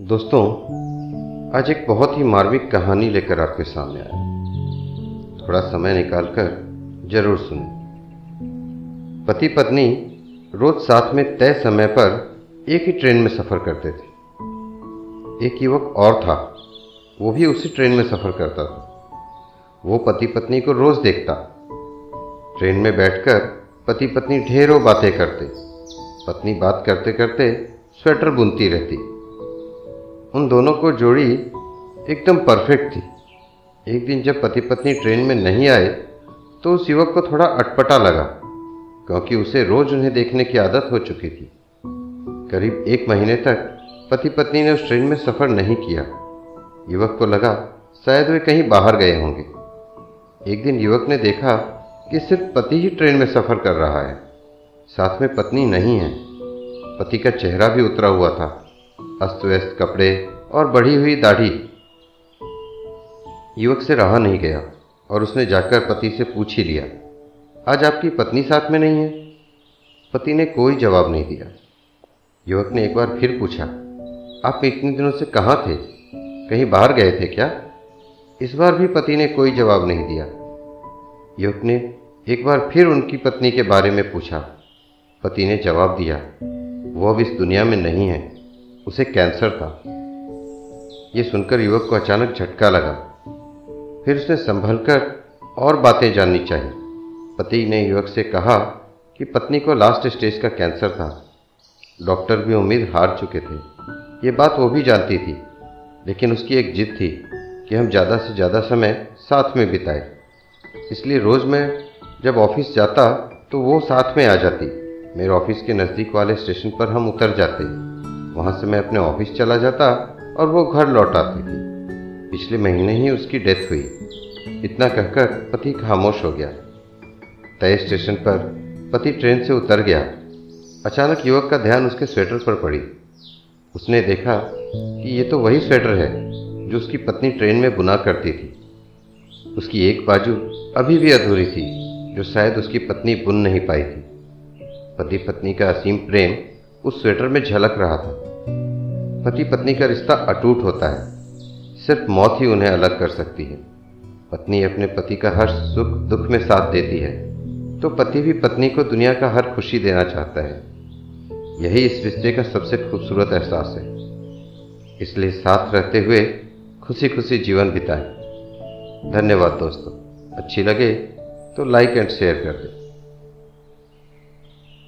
दोस्तों, आज एक बहुत ही मार्मिक कहानी लेकर आपके सामने आया थोड़ा समय निकालकर ज़रूर सुनें। पति पत्नी रोज साथ में तय समय पर एक ही ट्रेन में सफ़र करते थे। एक युवक और था, वो भी उसी ट्रेन में सफ़र करता था। वो पति पत्नी को रोज़ देखता। ट्रेन में बैठकर पति पत्नी ढेरों बातें करते। पत्नी बात करते करते स्वेटर बुनती रहती। उन दोनों को जोड़ी एकदम परफेक्ट थी। एक दिन जब पति पत्नी ट्रेन में नहीं आए तो उस युवक को थोड़ा अटपटा लगा, क्योंकि उसे रोज उन्हें देखने की आदत हो चुकी थी। करीब एक महीने तक पति पत्नी ने उस ट्रेन में सफ़र नहीं किया। युवक को लगा, शायद वे कहीं बाहर गए होंगे। एक दिन युवक ने देखा कि सिर्फ़ पति ही ट्रेन में सफ़र कर रहा है। साथ में पत्नी नहीं है। पति का चेहरा भी उतरा हुआ था। अस्त व्यस्त कपड़े और बढ़ी हुई दाढ़ी। युवक से रहा नहीं गया और उसने जाकर पति से पूछ ही लिया, आज आपकी पत्नी साथ में नहीं है? पति ने कोई जवाब नहीं दिया। युवक ने एक बार फिर पूछा, आप इतने दिनों से कहाँ थे? कहीं बाहर गए थे क्या? इस बार भी पति ने कोई जवाब नहीं दिया। युवक ने एक बार फिर उनकी पत्नी के बारे में पूछा। पति ने जवाब दिया, वो अब इस दुनिया में नहीं है। उसे कैंसर था। ये सुनकर युवक को अचानक झटका लगा। फिर उसने संभल कर और बातें जाननी चाहिए। पति ने युवक से कहा कि पत्नी को लास्ट स्टेज का कैंसर था। डॉक्टर भी उम्मीद हार चुके थे। ये बात वो भी जानती थी, लेकिन उसकी एक जिद थी कि हम ज़्यादा से ज़्यादा समय साथ में बिताए। इसलिए रोज़ मैं जब ऑफ़िस जाता तो वो साथ में आ जाती। मेरे ऑफ़िस के नज़दीक वाले स्टेशन पर हम उतर जाते। वहाँ से मैं अपने ऑफ़िस चला जाता और वो घर लौट आती थी। पिछले महीने ही उसकी डेथ हुई। इतना कहकर पति खामोश हो गया। तय स्टेशन पर पति ट्रेन से उतर गया। अचानक युवक का ध्यान उसके स्वेटर पर पड़ी। उसने देखा कि ये तो वही स्वेटर है जो उसकी पत्नी ट्रेन में बुना करती थी। उसकी एक बाजू अभी भी अधूरी थी, जो शायद उसकी पत्नी बुन नहीं पाई थी। पति पत्नी का असीम प्रेम उस स्वेटर में झलक रहा था। पति पत्नी का रिश्ता अटूट होता है। सिर्फ़ मौत ही उन्हें अलग कर सकती है। पत्नी अपने पति का हर सुख दुख में साथ देती है। तो पति भी पत्नी को दुनिया का हर खुशी देना चाहता है। यही इस रिश्ते का सबसे खूबसूरत एहसास है। इसलिए साथ रहते हुए खुशी खुशी जीवन बिताएँ। धन्यवाद दोस्तों। अच्छी लगे तो लाइक एंड शेयर कर दें।